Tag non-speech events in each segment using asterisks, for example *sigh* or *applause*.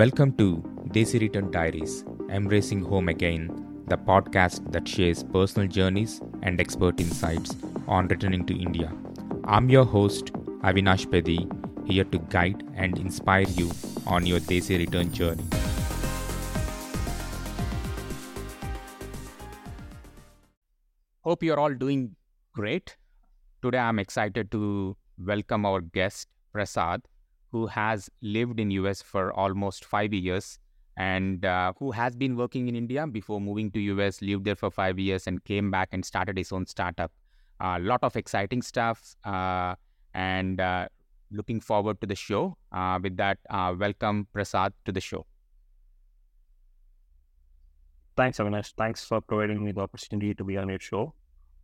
Welcome to Desi Return Diaries, Embracing Home Again, the podcast that shares personal journeys and expert insights on returning to India. I'm your host, Avinash Pedi, here to guide and inspire you on your Desi return journey. Hope you're all doing great. Today I'm excited to welcome our guest Prasad, who has lived in US for almost 5 years and uh, who has been working in India before moving to US, lived there for 5 years and came back and started his own startup. A lot of exciting stuff uh, and uh, looking forward to the show. Uh, with that, uh, welcome Prasad to the show. Thanks, Avinash. Thanks for providing me the opportunity to be on your show.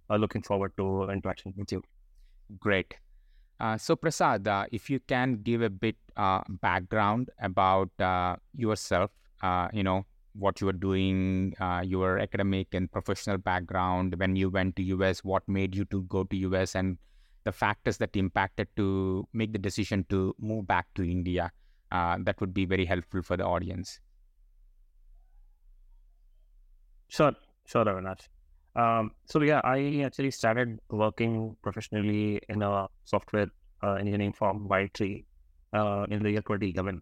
Uh, looking forward to interaction with you. Great. Uh, so, Prasad, uh, if you can give a bit uh, background about uh, yourself, uh, you know, what you were doing, uh, your academic and professional background, when you went to US, what made you to go to US, and the factors that impacted to make the decision to move back to India. that would be very helpful for the audience. Sure, sure, Avinash. Um, so yeah, I actually started working professionally in a software uh, engineering firm, Whitetree, uh, in the year 2011.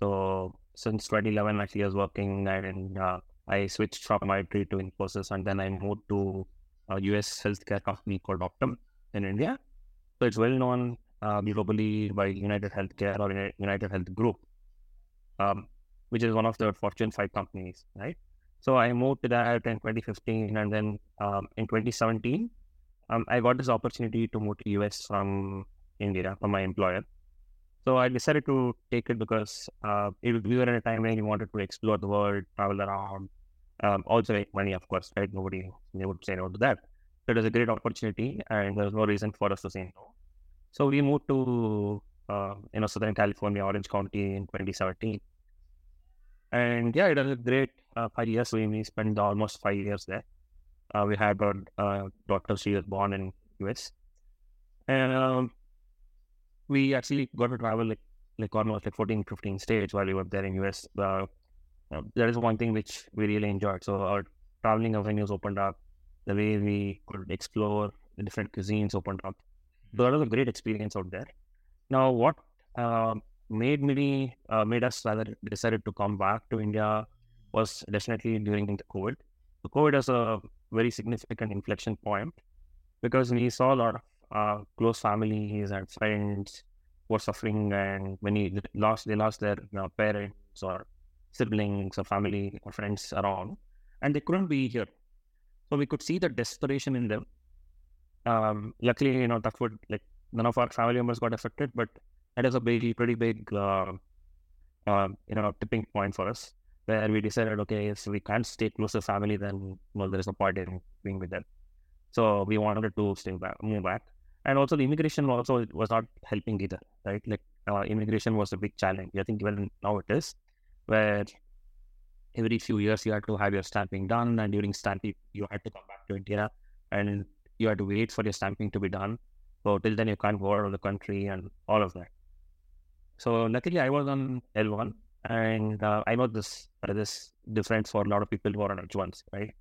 So since 2011, actually, I was working and uh, I switched from Whitetree to Infosys, and then I moved to a US healthcare company called Optum in India. So it's well known uh, globally by United Healthcare or United Health Group, um, which is one of the Fortune 5 companies, right? So I moved to that in 2015, and then um, in 2017, um, I got this opportunity to move to US from India from my employer. So I decided to take it because uh, we were in a time when we wanted to explore the world, travel around, um, also make money, of course, right? Nobody would say no to that. So it was a great opportunity, and there was no reason for us to say no. So we moved to uh, you know Southern California, Orange County in 2017, and yeah, it was a great uh, five years. We, we spent almost five years there. Uh, we had our uh, daughter, she was born in US. And um, we actually got to travel like, like almost like 14, 15 states while we were there in US. Uh, that is one thing which we really enjoyed. So our traveling avenues opened up, the way we could explore the different cuisines opened up. So that was a great experience out there. Now, what um, made me uh, made us rather decided to come back to India was definitely during the COVID. The COVID was a very significant inflection point because we saw a lot of uh, close families and friends were suffering, and when they lost they lost their you know, parents or siblings or family or friends around, and they couldn't be here. So we could see the desperation in them. Um, luckily, you know, that would like none of our family members got affected, but that is a big, pretty big, uh, uh, you know, tipping point for us where we decided, okay, if we can't stay close to family, then well, there is no point in being with them. So we wanted to stay back, move back, and also the immigration also was not helping either, right? Like uh, immigration was a big challenge. I think even now it is, where every few years you had to have your stamping done, and during stamping you had to come back to India, and you had to wait for your stamping to be done. So till then you can't go out of the country and all of that. So luckily I was on L1 and uh, I know this uh, this difference for a lot of people who are on H1s, right?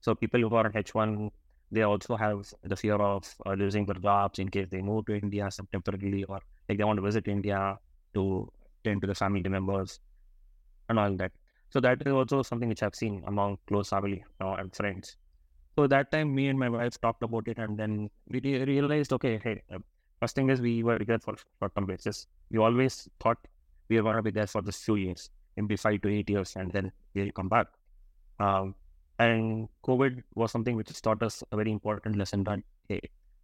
So people who are on H1, they also have the fear of uh, losing their jobs in case they move to India temporarily or like they want to visit India to tend to the family members and all that. So that is also something which I've seen among close family uh, and friends. So that time, me and my wife talked about it, and then we realized, okay, hey, First thing is we were there for short-term basis. We always thought we were going to be there for this few years, maybe five to eight years, and then we'll come back. Um, and COVID was something which taught us a very important lesson that hey,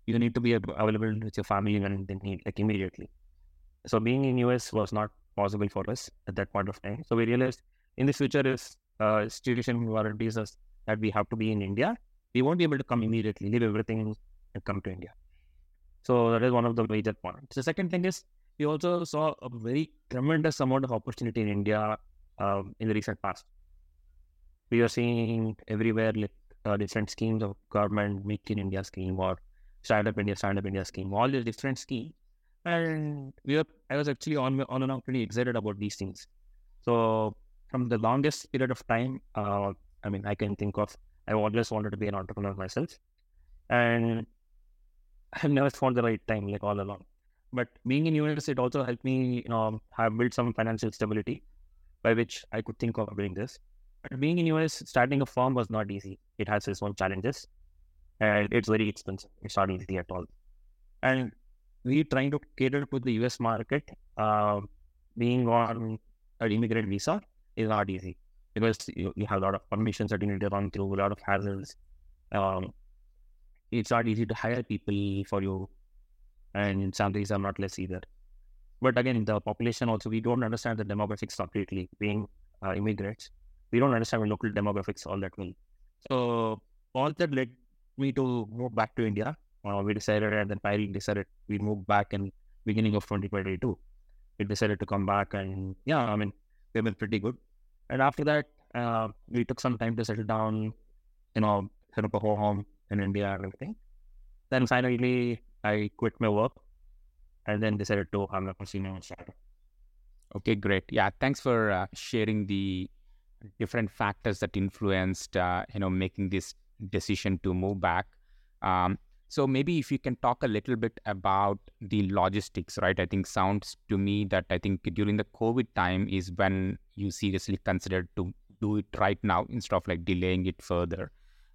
you need to be available with your family when they need, like immediately. So being in US was not possible for us at that point of time. So we realized in the future, if uh, situation warranties us that we have to be in India, we won't be able to come immediately, leave everything and come to India. So that is one of the major points. The second thing is we also saw a very tremendous amount of opportunity in India um, in the recent past. We are seeing everywhere like uh, different schemes of government, Make in India scheme or Startup India, Startup India scheme, all these different schemes. And we were, I was actually on on and off pretty excited about these things. So from the longest period of time, uh, I mean, I can think of, I always wanted to be an entrepreneur myself. And I've never found the right time, like all along. But being in US, it also helped me, you know, have built some financial stability by which I could think of doing this. But being in US, starting a firm was not easy. It has its own challenges and it's very expensive. It's not easy at all. And we trying to cater to the US market, uh, being on an immigrant visa is not easy because you, you, have a lot of permissions that you need to run through, a lot of hassles. Um, it's not easy to hire people for you, and in some ways, I'm not less either. But again, in the population also, we don't understand the demographics completely. Being uh, immigrants, we don't understand local demographics all that well. So all that led me to move back to India. Uh, we decided, and then Pyrie decided we moved back in beginning of 2022. We decided to come back, and yeah, I mean, we've been pretty good. And after that, uh, we took some time to settle down, you know, set up a whole home in India and everything. Then finally, I quit my work and then decided to have a casino startup. Okay, great. Yeah, thanks for uh, sharing the different factors that influenced, uh, you know, making this decision to move back. Um, so maybe if you can talk a little bit about the logistics, right? I think sounds to me that I think during the COVID time is when you seriously considered to do it right now instead of like delaying it further.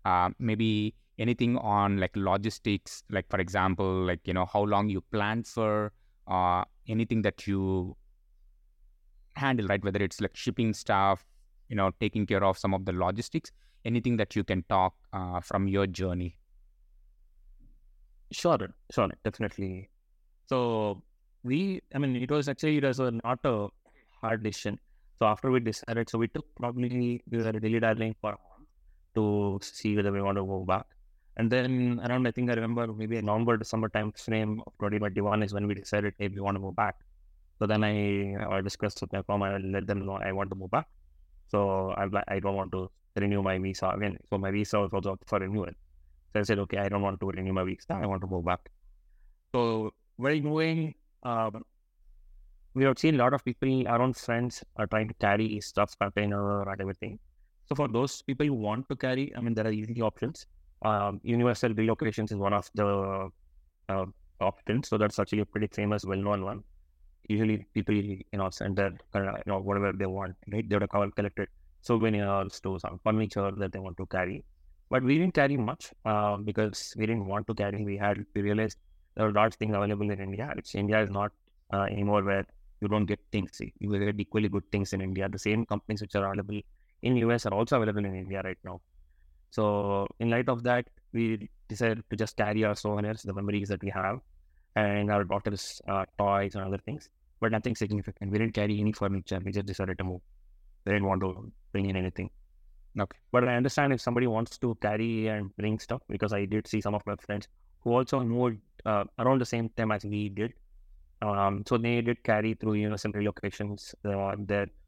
Uh, maybe anything on like logistics, like for example, like you know how long you plan for, uh, anything that you handle, right? Whether it's like shipping stuff, you know, taking care of some of the logistics, anything that you can talk uh, from your journey. Sure, sure, definitely. So we, I mean, it was actually it was a, not a hard decision. So after we decided, so we took probably we were dilly dallying for to see whether we want to go back. And then around, I think I remember maybe a November, December time frame of 2021 is when we decided, hey, we want to move back. So then I, I discussed with my firm, I let them know I want to move back. So I'm like, I don't want to renew my visa again. So my visa was also for renewal. So I said, okay, I don't want to renew my visa. I want to go back. So while moving, um, we have seen a lot of people, our own friends are trying to carry stuff, container and everything. So for those people who want to carry, I mean, there are easy options um, universal relocations is one of the uh, options. So that's actually a pretty famous, well-known one. Usually, people you know send their uh, you know whatever they want, right? They would have collected souvenirs to some furniture that they want to carry. But we didn't carry much uh, because we didn't want to carry. We had we realized there are large things available in India. Which India is not uh, anymore where you don't get things. You get equally good things in India. The same companies which are available in US are also available in India right now. So in light of that, we decided to just carry our souvenirs, the memories that we have, and our daughter's uh, toys and other things, but nothing significant. We didn't carry any furniture. We just decided to move. We didn't want to bring in anything. Okay. But I understand if somebody wants to carry and bring stuff, because I did see some of my friends who also moved uh, around the same time as we did. Um, so they did carry through, you know, some relocations uh,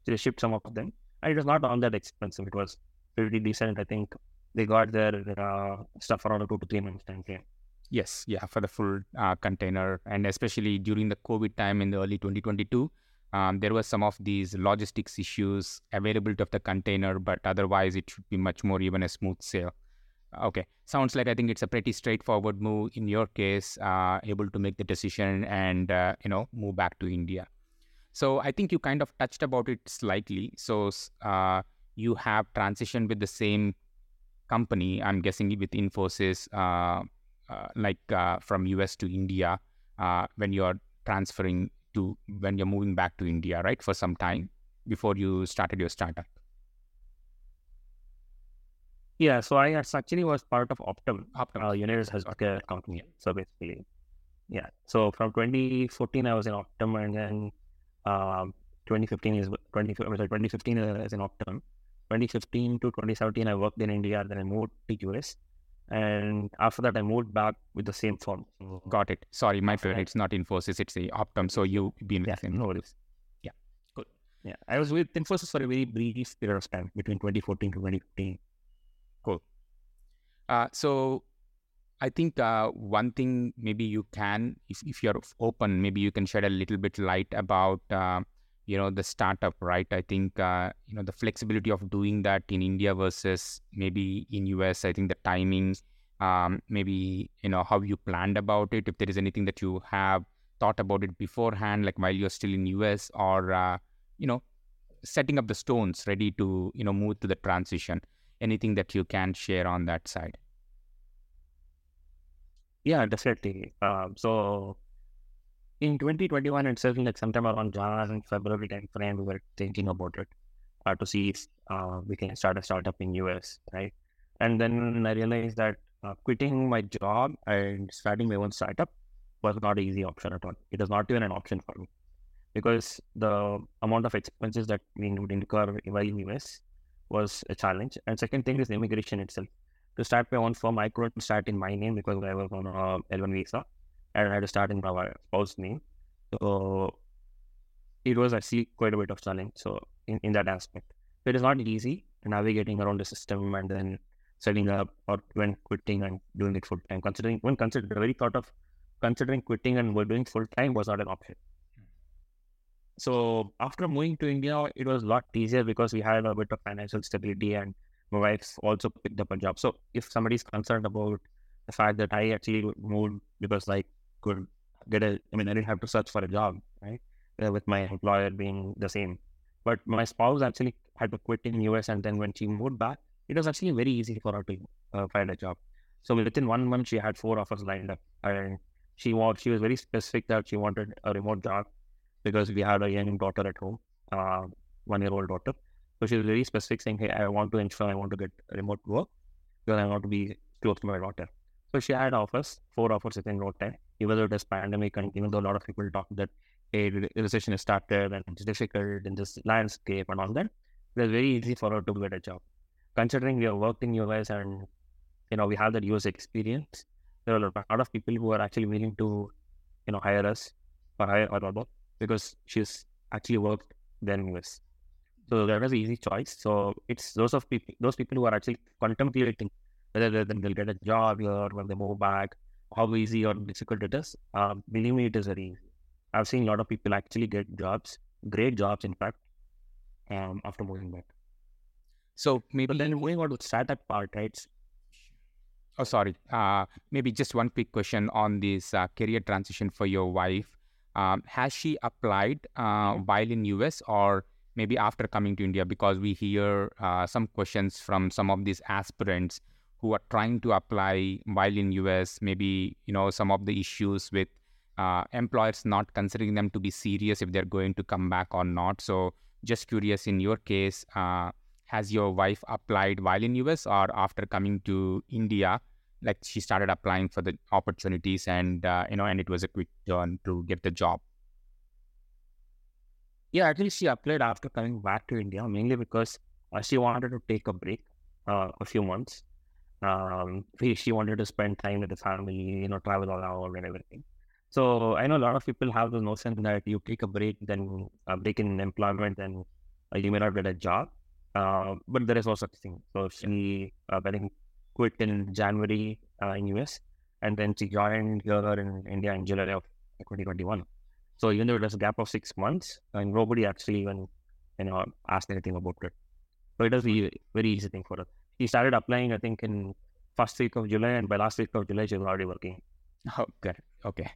they shipped some of them. And it was not all that expensive. It was pretty decent. I think they got their uh, stuff around a two to three months time frame. Yes, yeah, for the full uh, container, and especially during the COVID time in the early 2022, um, there was some of these logistics issues, availability of the container, but otherwise it should be much more even a smooth sail. Okay, sounds like I think it's a pretty straightforward move in your case, uh, able to make the decision and uh, you know move back to India. So I think you kind of touched about it slightly. So uh, you have transitioned with the same company, I'm guessing with Infosys, uh, uh, like uh, from US to India, uh, when you're transferring to, when you're moving back to India, right, for some time before you started your startup? Yeah, so I actually was part of Optum, Optum. Uh, United Healthcare okay. Company. So basically, yeah. So from 2014, I was in Optum, and then um, 2015 is 20, sorry, 2015 is in Optum. 2015 to 2017, I worked in India. Then I moved to US. And after that, I moved back with the same firm. Got it. Sorry, my bad. It's not Infosys. It's the Optum. So you've been yeah, with them. No worries. Yeah. Good. Yeah. I was with Infosys for a very brief period of time between 2014 to 2015. Cool. Uh, so I think uh, one thing maybe you can, if, if you're open, maybe you can shed a little bit light about uh, you know the startup right? I think uh, you know the flexibility of doing that in india versus maybe in us i think the timings um, maybe you know how you planned about it if there is anything that you have thought about it beforehand like while you're still in us or uh, you know setting up the stones ready to you know move to the transition. Anything that you can share on that side? Yeah definitely. Um, so in 2021 it's itself, like sometime around January and February time frame, we were thinking about it uh, to see if uh, we can start a startup in US, right? And then I realized that uh, quitting my job and starting my own startup was not an easy option at all. It was not even an option for me because the amount of expenses that we would incur while in US was a challenge. And second thing is immigration itself. To start my own firm, I couldn't start in my name because I was on a L1 visa and I had to start in my spouse name. So it was actually quite a bit of challenge. So in, in that aspect, it is not easy navigating around the system and then setting up or when quitting and doing it full time. Considering when consider the very thought of considering quitting and doing full time was not an option. So after moving to India, it was a lot easier because we had a bit of financial stability and my wife also picked up a job. So if somebody's concerned about the fact that I actually moved because like could get a, I mean, I didn't have to search for a job, right? Uh, with my employer being the same. But my spouse actually had to quit in US, and then when she moved back, it was actually very easy for her to uh, find a job. So within one month, she had four offers lined up, and she was she was very specific that she wanted a remote job because we had a young daughter at home, uh, one year old daughter. So she was very specific, saying, "Hey, I want to ensure I want to get remote work because I want to be close to my daughter." So she had offers, four offers within no time, even though was pandemic and even though a lot of people talk that a recession has started and it's difficult in this landscape and all that, it was very easy for her to get a job. Considering we have worked in US and you know we have that US experience, there are a lot of people who are actually willing to, you know, hire us or hire or above because she's actually worked there in US. So that was an easy choice. So it's those of people those people who are actually contemplating whether they'll get a job here when they move back, how easy or difficult it is. Um, believe me, it is very easy. I've seen a lot of people actually get jobs, great jobs, in fact, um, after moving back. So maybe but then moving on to startup part, right? Oh, sorry. Uh, maybe just one quick question on this uh, career transition for your wife. Um, has she applied uh, while in US or maybe after coming to India? Because we hear uh, some questions from some of these aspirants who are trying to apply while in US, maybe you know some of the issues with uh, employers not considering them to be serious if they're going to come back or not. So just curious, in your case, uh, has your wife applied while in US or after coming to India? Like she started applying for the opportunities, and uh, you know, and it was a quick turn to get the job. Yeah, actually, she applied after coming back to India mainly because uh, she wanted to take a break, uh, a few months, um, she wanted to spend time with the family, you know, travel all around and everything. So I know a lot of people have the notion that you take a break, then a break in employment, then uh, you may not get a job. Uh, but there is no such thing. So she, uh, I think, quit in January uh, in US, and then she joined here in India in July of 2021. So even though it was a gap of six months, and nobody actually even, you know, asked anything about it. So it was a very easy thing for us he started applying, I think, in first week of July, and by last week of July, she was already working. Okay, okay.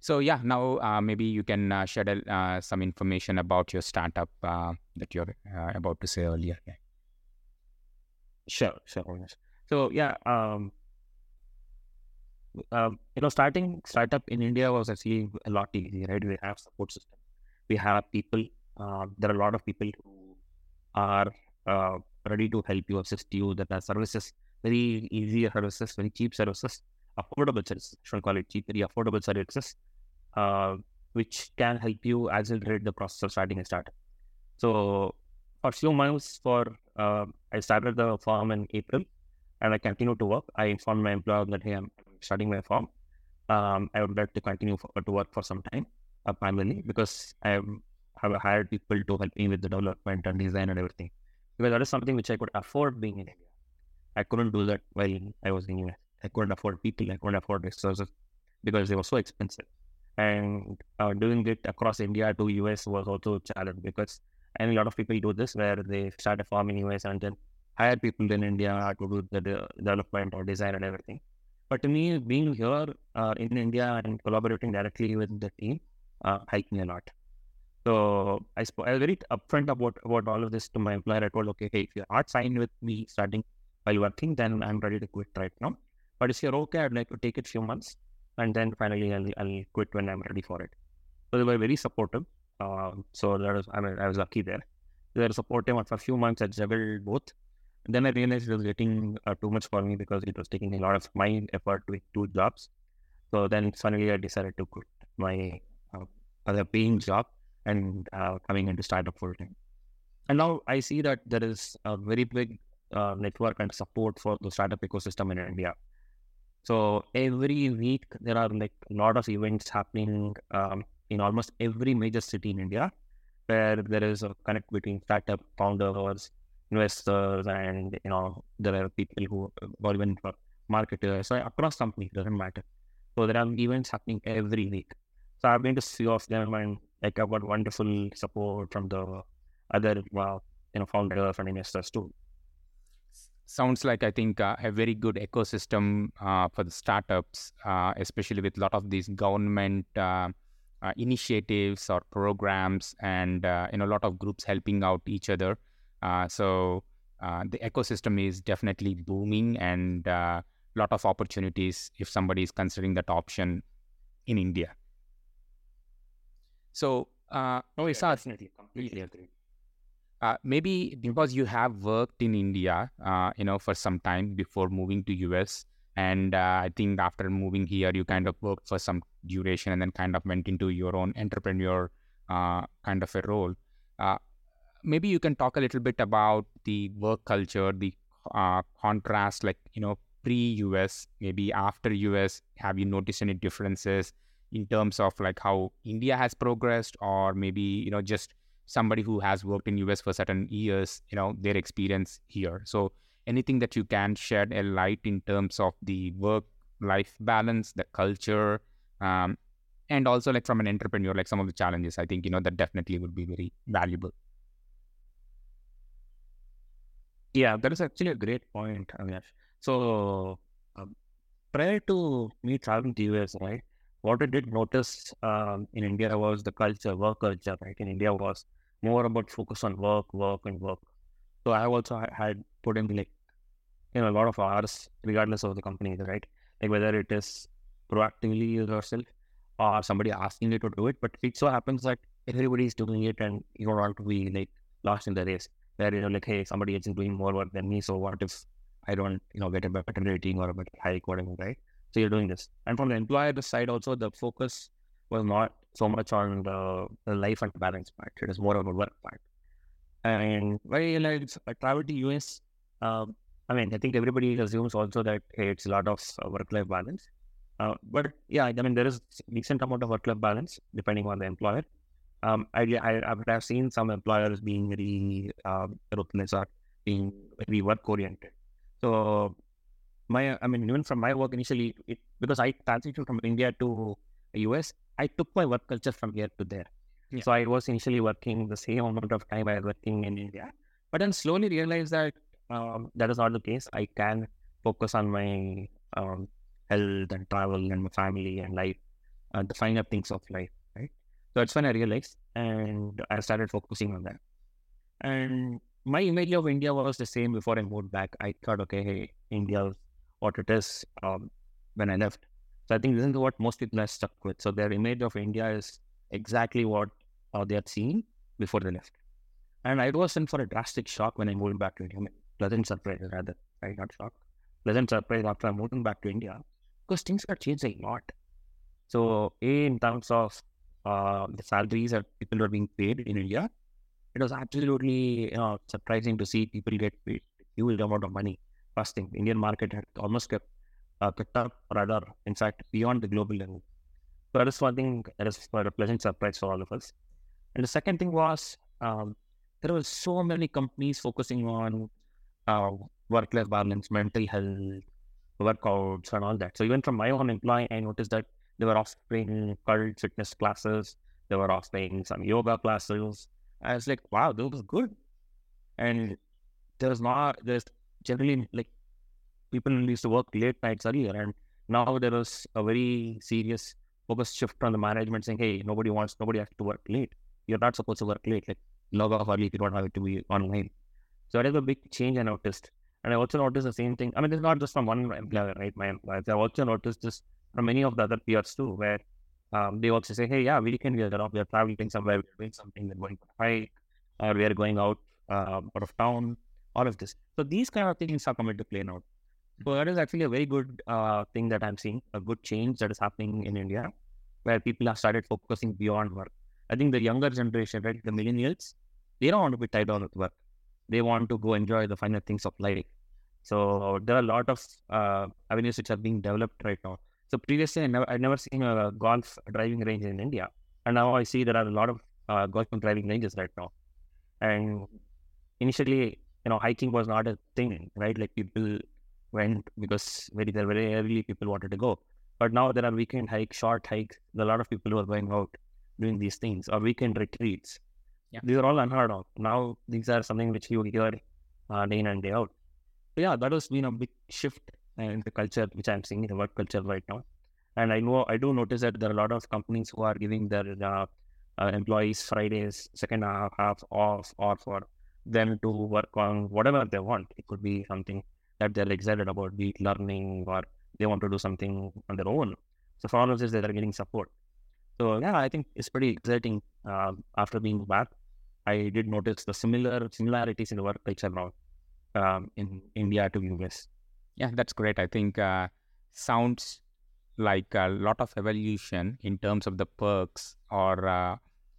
So yeah, now uh, maybe you can uh, share uh, some information about your startup uh, that you're uh, about to say earlier. Yeah. Sure, sure. So yeah, um, um, you know, starting startup in India was actually a lot easier, right? We have support system, we have people. Uh, there are a lot of people who are ready to help you, assist you. That are services, very easy services, very cheap services, affordable services. I shouldn't call it cheap, very affordable services, uh, which can help you accelerate the process of starting a startup. So for few months, for uh, I started the firm in April, and I continued to work. I informed my employer that hey, I'm starting my firm. Um, I would like to continue for, to work for some time, uh, primarily because I have hired people to help me with the development and design and everything because that is something which I could afford being in India. I couldn't do that while I was in US. I couldn't afford people, I couldn't afford resources because they were so expensive. And uh, doing it across India to US was also a challenge because and a lot of people do this where they start a farm in US and then hire people in India to do the de- development or design and everything. But to me, being here uh, in India and collaborating directly with the team uh, helped me a lot. So I, sp- I was very upfront about, about all of this to my employer. I told, okay, hey, if you're not signed with me starting while working, then I'm ready to quit right now. But if you're okay, I'd like to take it a few months and then finally I'll, I'll quit when I'm ready for it. So they were very supportive. Uh, so that was, I mean, I was lucky there. They were supportive for a few months. I juggled both. And then I realized it was getting uh, too much for me because it was taking a lot of my effort with two jobs. So then finally I decided to quit my uh, other paying job and uh, coming into startup full time. And now I see that there is a very big uh, network and support for the startup ecosystem in India. So every week there are like a lot of events happening um, in almost every major city in India, where there is a connect between startup founders, investors, and you know there are people who or even marketers. So across companies doesn't matter. So there are events happening every week. So I've been to few of them and like I've got wonderful support from the other well, you know founders and investors too. Sounds like I think uh, a very good ecosystem uh, for the startups, uh, especially with a lot of these government uh, uh, initiatives or programs, and uh, you know a lot of groups helping out each other. so the ecosystem is definitely booming and a lot of opportunities if somebody is considering that option in India. So, uh, oh, yeah, definitely, completely agree. Uh, maybe because you have worked in India, uh, you know, for some time before moving to US, and uh, I think after moving here, you kind of worked for some duration and then kind of went into your own entrepreneur uh, kind of a role. Uh, maybe you can talk a little bit about the work culture, the uh, contrast, like you know, pre-US, maybe after US. Have you noticed any differences? In terms of like how India has progressed, or maybe you know just somebody who has worked in US for certain years, you know their experience here. So anything that you can shed a light in terms of the work life balance, the culture, um, and also like from an entrepreneur, like some of the challenges. I think you know that definitely would be very valuable. Yeah, that is actually a great point, Avinash. So um, prior to me traveling to US, right? What I did notice um, in India was the culture, work culture, right? In India was more about focus on work, work, and work. So I also had put in like, you know, a lot of hours, regardless of the company, right? Like whether it is proactively yourself or somebody asking you to do it. But it so happens that everybody is doing it and you don't want to be like lost in the race. Where, you know, like, hey, somebody else is doing more work than me. So what if I don't, you know, get a better rating or a better hike, whatever, right? So you're doing this. And from the employer side, also the focus was not so much on the, the life and balance part. It is more of a work part. And when like I travel to US, um, I mean, I think everybody assumes also that hey, it's a lot of uh, work-life balance. Uh, but yeah, I mean, there is decent amount of work-life balance depending on the employer. Um, I, I, I've seen some employers being very um, ruthless or being very work-oriented. So my I mean even from my work initially it, because I transitioned from India to US I took my work culture from here to there yeah. so I was initially working the same amount of time I was working in India but then slowly realized that um, that is not the case I can focus on my um, health and travel and my family and life and the finer things of life right so that's when I realized and I started focusing on that and my image of India was the same before I moved back. I thought, okay, hey, India what it is um, when I left. So I think this is what most people are stuck with. So their image of India is exactly what uh, they had seen before they left. And I was in for a drastic shock when I moved back to India. Pleasant surprise, rather, right? Not shock. Pleasant surprise after I moved back to India because things got changed a lot. So, A, in terms of uh, the salaries that people were being paid in India, it was absolutely you know, surprising to see people get paid a huge amount of money First thing, Indian market had almost kept uh, kept up, rather, in fact, beyond the global level. So that is one thing that is a pleasant surprise for all of us. And the second thing was um, there were so many companies focusing on uh, work-life balance, mental health, workouts, and all that. So even from my own employee, I noticed that They were offering cult fitness classes. They were offering some yoga classes. I was like, wow, this was good. And there's not, there's generally like people used to work late nights earlier. And now there is a very serious focus shift from the management saying, hey, nobody wants, nobody has to work late. You're not supposed to work late. Like log off early if you don't have it to be online. So that is a big change I noticed. And I also noticed the same thing. I mean, it's not just from one employer, right? My employers. I also noticed this from many of the other peers too, where um, they also say, hey, yeah, we can be around. We are traveling somewhere, we're doing something, we're going for a hike, or we are going out uh, out of town, all of this. So these kind of things are coming to play now. So that is actually a very good uh, thing that I'm seeing, a good change that is happening in India, where people have started focusing beyond work. I think the younger generation, right, the millennials, they don't want to be tied down with work. They want to go enjoy the finer things of life. So there are a lot of uh, avenues which are being developed right now. So previously, I never, I never seen a golf driving range in India, and now I see there are a lot of uh, golf driving ranges right now. And initially, you know, hiking was not a thing, right? Like people went because very very early people wanted to go, but now there are weekend hikes, short hikes. There are a lot of people who are going out doing these things or weekend retreats. Yeah. These are all unheard of. Now these are something which you hear uh, day in and day out. So yeah, that has been a big shift in the culture which I'm seeing in the work culture right now. And I know I do notice that there are a lot of companies who are giving their uh, uh, employees Fridays, second half, half off, or for them to work on whatever they want. It could be something that they're excited about, be it learning or they want to do something on their own. So for all of this, they're getting support. So yeah, I think it's pretty exciting. Uh, after being back, I did notice the similar similarities in the work culture now um, in India to US. Yeah, that's great. I think uh, sounds like a lot of evolution in terms of the perks or uh,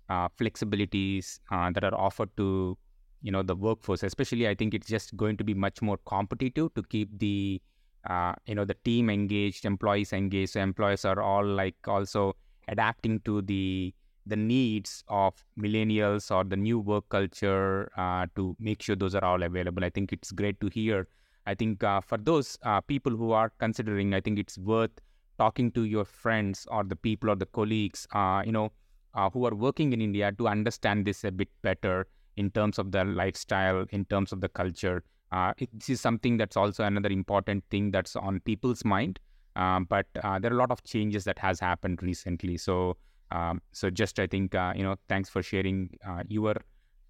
uh, flexibilities uh, that are offered to you know the workforce. Especially, I think it's just going to be much more competitive to keep the uh, you know the team engaged, employees engaged. So employees are all like also adapting to the the needs of millennials or the new work culture uh, to make sure those are all available. I think it's great to hear. I think uh, for those uh, people who are considering, I think it's worth talking to your friends or the people or the colleagues, uh, you know, uh, who are working in India to understand this a bit better in terms of the lifestyle, in terms of the culture. Uh, it, this is something that's also another important thing that's on people's mind. Um, but there are a lot of changes that has happened recently. So um, so just I think uh, you know thanks for sharing uh, your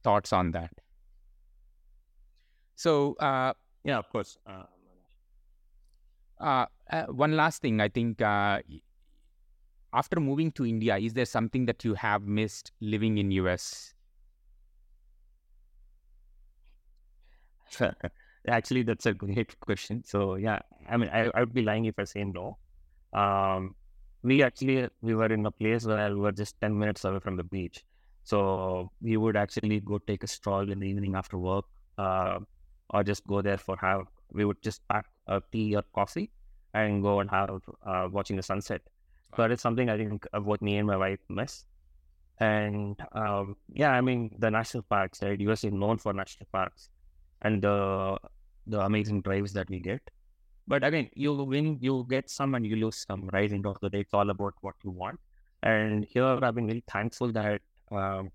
thoughts on that. So uh, yeah, of course. Uh, uh, uh, one last thing, I think after moving to India, is there something that you have missed living in US? *laughs* Actually, that's a great *laughs* question. So yeah, I mean, I, I would be lying if I say no. Um, we actually we were in a place where we were just 10 minutes away from the beach so we would actually go take a stroll in the evening after work uh, or just go there for have we would just pack a tea or coffee and go and have uh, watching the sunset wow. is something i think what me and my wife miss and um, yeah i mean the national parks right us is known for national parks and the the amazing drives that we get but again, you win, you get some, and you lose some. Right? End of the day, it's all about what you want. And here, I've been really thankful that um,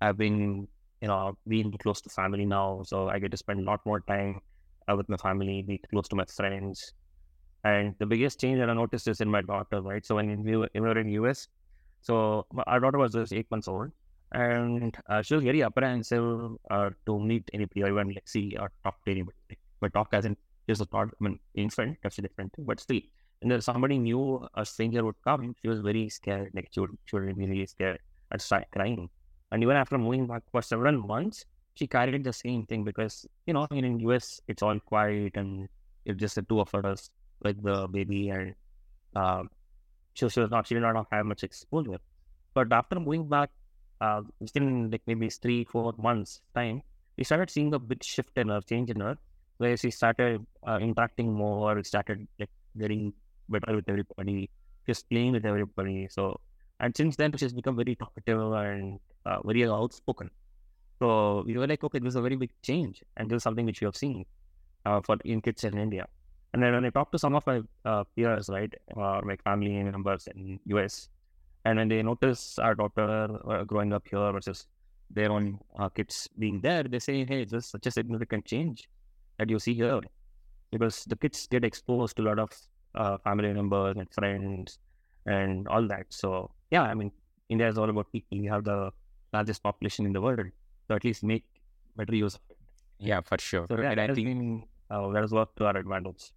I've been, you know, being close to family now, so I get to spend a lot more time uh, with my family, be close to my friends. And the biggest change that I noticed is in my daughter. Right? So when we were, we were in US, so our daughter was just eight months old, and uh, she was very apprehensive uh, to meet anybody or even like see or talk to anybody. But talk as in just a part, I mean, infant, that's a different thing. But still, and there's somebody new, a stranger would come, she was very scared. Like she would, she would be really scared and start crying. And even after moving back for several months, she carried the same thing because, you know, in the US, it's all quiet and it's just the two of us, like the baby. And um, she, she was not, she did not have much exposure. But after moving back, uh, within like maybe three, four months time, we started seeing a big shift in her, change in her where she started uh, interacting more, started like getting better with everybody, just playing with everybody. So, and since then, she's become very talkative and uh, very outspoken. So we were like, okay, this is a very big change, and this is something which we have seen uh, for in kids in India. And then when I talk to some of my uh, peers, right, or my family members in US, and when they notice our daughter uh, growing up here versus their own uh, kids being there, they say, "Hey, this is such a significant change that you see here," because the kids get exposed to a lot of uh, family members and friends and all that. So yeah, I mean, India is all about people. You have the largest population in the world, so at least make better use of it. Yeah, for sure. So yeah, and that I has think been uh, that has worked to our advantage.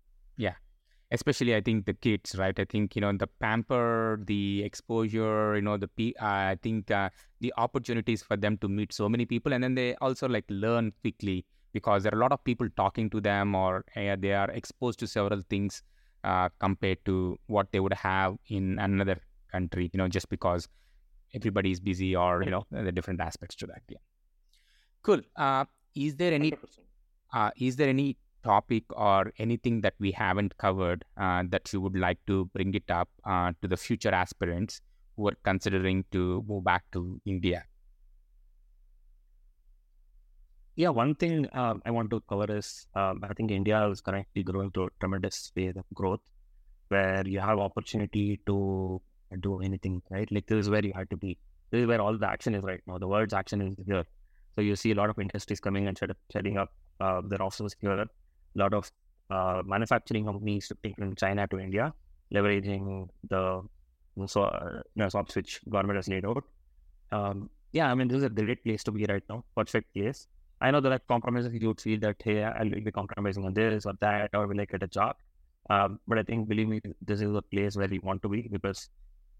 Especially i think the kids right? I think you know the pamper the exposure you know the pe- uh, i think uh, the opportunities for them to meet so many people and then they also like learn quickly because there are a lot of people talking to them or uh, they are exposed to several things uh, compared to what they would have in another country you know just because everybody is busy or you know the different aspects to that yeah. Cool. Uh, is there any 100%. uh, is there any topic or anything that we haven't covered uh, that you would like to bring it up uh, to the future aspirants who are considering to move back to India? Yeah, one thing um, I want to cover is um, I think India is currently growing to a tremendous phase of growth where you have opportunity to do anything, right? Like this is where you have to be. This is where all the action is right now. The world's action is here. So you see a lot of industries coming and set up, setting up uh, their offices here. A lot of uh, manufacturing companies shifting from China to India, leveraging the so uh, which government has laid out. Um, yeah, I mean this is a great place to be right now. Perfect place. I know there are compromises you would feel that hey, I'll be compromising on this or that, or will I get a job? Um, but I think believe me, this is a place where we want to be because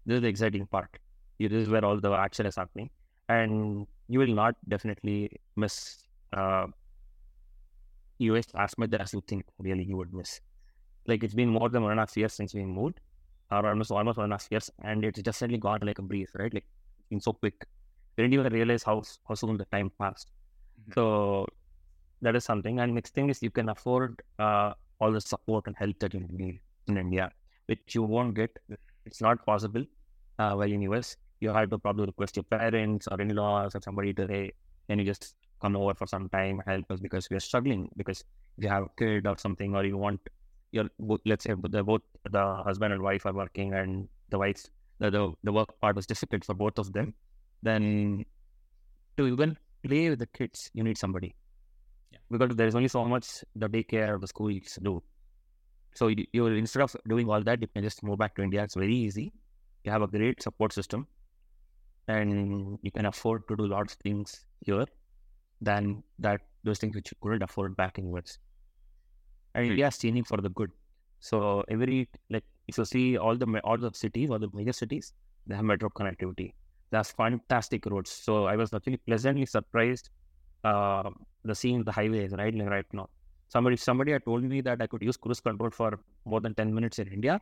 this is the exciting part. This is where all the action is happening, and you will not definitely miss uh, US as much as you think really you would miss. Like it's been more than one and a half years since we moved, or almost almost one and a half years, and it's just suddenly gone like a breeze, right? Like it's been so quick. We didn't even realize how how soon the time passed. Mhm. So that is something. And next thing is you can afford uh, all the support and help that you need in India, which you won't get. It's not possible uh, while in US. You have to probably request your parents or in-laws or somebody to hey, can you just come over for some time, help us because we are struggling because you have a kid or something or you want your let's say the both the husband and wife are working and the wife's the, the the work part was difficult for both of them, then to even play with the kids, you need somebody. Yeah. Because there is only so much the daycare or the schools do. So you, you instead of doing all that, you can just move back to India. It's very easy. You have a great support system, and you can afford to do lots of things here than that those things which you couldn't afford back in US. And Hmm. India is changing for the good. So every like if you see all the all the cities, all the major cities, they have metro connectivity. That's fantastic roads. So I was actually pleasantly surprised uh, the seeing the highways right right now. Somebody somebody had told me that I could use cruise control for more than ten minutes in India.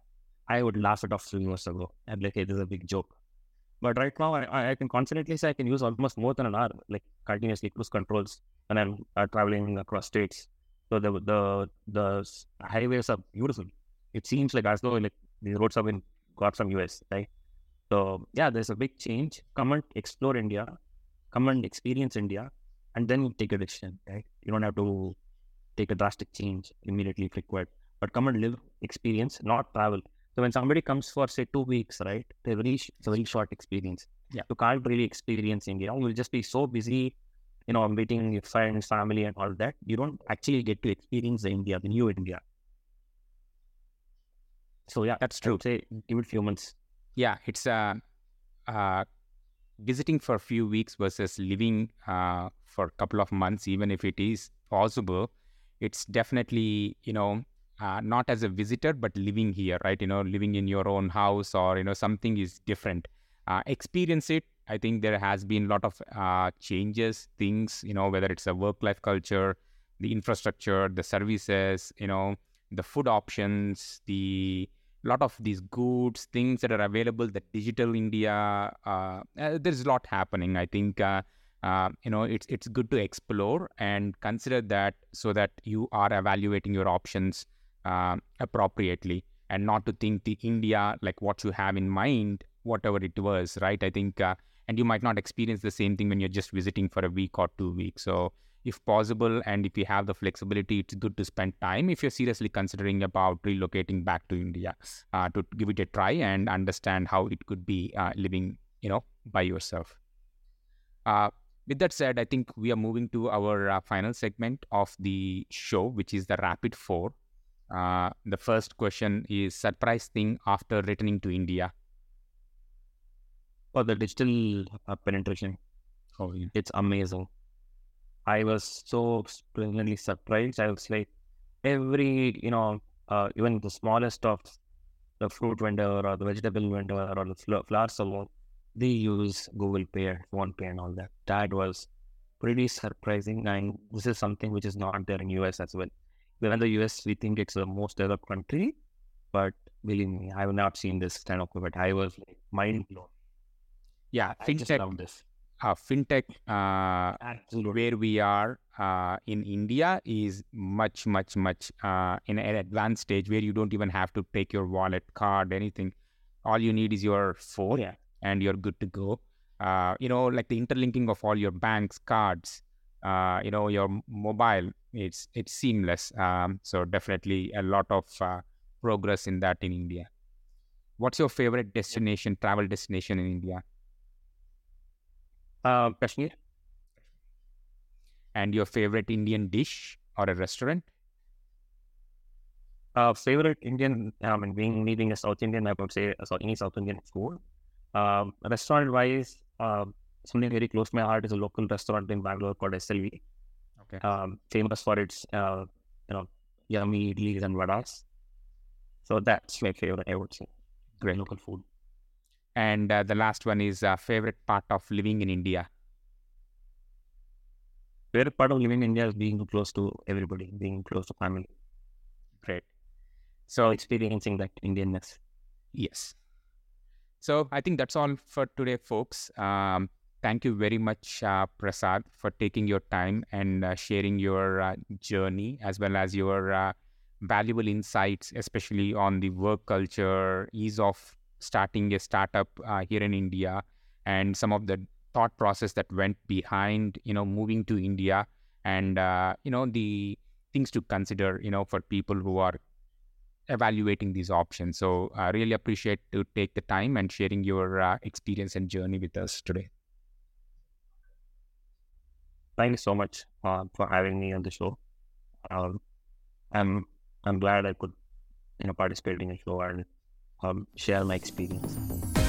I would laugh it off three years ago. I'm like, hey, this is a big joke. But right now, I- I, can confidently say I can use almost more than an hour, like continuously cruise controls when I'm uh, traveling across states. So the the the highways are beautiful. It seems like as though like the roads have been got from US, right? So yeah, there's a big change. Come and explore India, come and experience India, and then take a decision, right? You don't have to take a drastic change immediately if required, but come and live, experience, not travel. So when somebody comes for say two weeks, right? They're very sh- it's a very short experience. Yeah. You can't really experience India. You'll just be so busy, you know, meeting your friends, family, and all that. You don't actually get to experience the India, the new India. So yeah, That's true. say give it a few months. Yeah, it's uh, uh, visiting for a few weeks versus living uh, for a couple of months, even if it is possible. It's definitely, you know, uh, not as a visitor, but living here, right? You know, living in your own house or, you know, something is different. Uh, experience it. I think there has been a lot of uh, changes, things, you know, whether it's a work life culture, the infrastructure, the services, you know, the food options, the lot of these goods, things that are available, the digital India, uh, uh, there's a lot happening. I think, uh, uh, you know, it's it's good to explore and consider that so that you are evaluating your options uh, appropriately and not to think the India like what you have in mind, whatever it was, right? I think, uh, and you might not experience the same thing when you're just visiting for a week or two weeks. So if possible and if you have the flexibility, it's good to spend time if you're seriously considering about relocating back to India uh, to give it a try and understand how it could be uh, living, you know, by yourself. Uh, with that said, I think we are moving to our uh, final segment of the show, which is the rapid four. Uh, the first question is surprise thing after returning to India. For the digital uh, penetration, Oh, yeah. it's amazing. I was so pleasantly surprised. I was like, every, you know, uh, even the smallest of the fruit vendor or the vegetable vendor or the fl- flower salon, they use Google Pay, PhonePe, and all that. That was pretty surprising. And this is something which is not there in US as well. Even in the US, we think it's the most developed country, but believe me, I have not seen this kind of but I was like mind blown. Yeah, I just fintech, love this. uh, fintech uh, where we are uh, in India is much, much, much uh, in an advanced stage where you don't even have to take your wallet, card, anything. All you need is your phone, Yeah. and you're good to go. Uh, you know, like the interlinking of all your banks, cards, uh, you know, your mobile. It's it's seamless. Um, so definitely a lot of uh, progress in that in India. What's your favorite destination, travel destination in India, Uh, Kashmir. and your favorite Indian dish or a restaurant? Uh, favorite Indian, I mean, being me being a South Indian, I would say uh, so any South Indian food. Um, restaurant wise, um, something very close to my heart is a local restaurant in Bangalore called SLV. Okay. Um, famous for its, uh, you know, yummy idlis and vadas. So that's my favorite, I would say. Great. Local food. And uh, the last one is uh, favorite part of living in India. Favorite part of living in India is being close to everybody, being close to family, Great. So experiencing that Indianness. yes. So I think that's all for today, folks. Um, thank you very much, uh, Prasad, for taking your time and uh, sharing your uh, journey as well as your uh, valuable insights, especially on the work culture, ease of starting a startup uh, here in India, and some of the thought process that went behind, you know, moving to India, and uh, you know the things to consider, you know, for people who are evaluating these options. So I really appreciate to take the time and sharing your experience and journey with us today. Thank you so much uh, for having me on the show. Um, I'm I'm glad I could, you know, participate in the show and um, share my experience.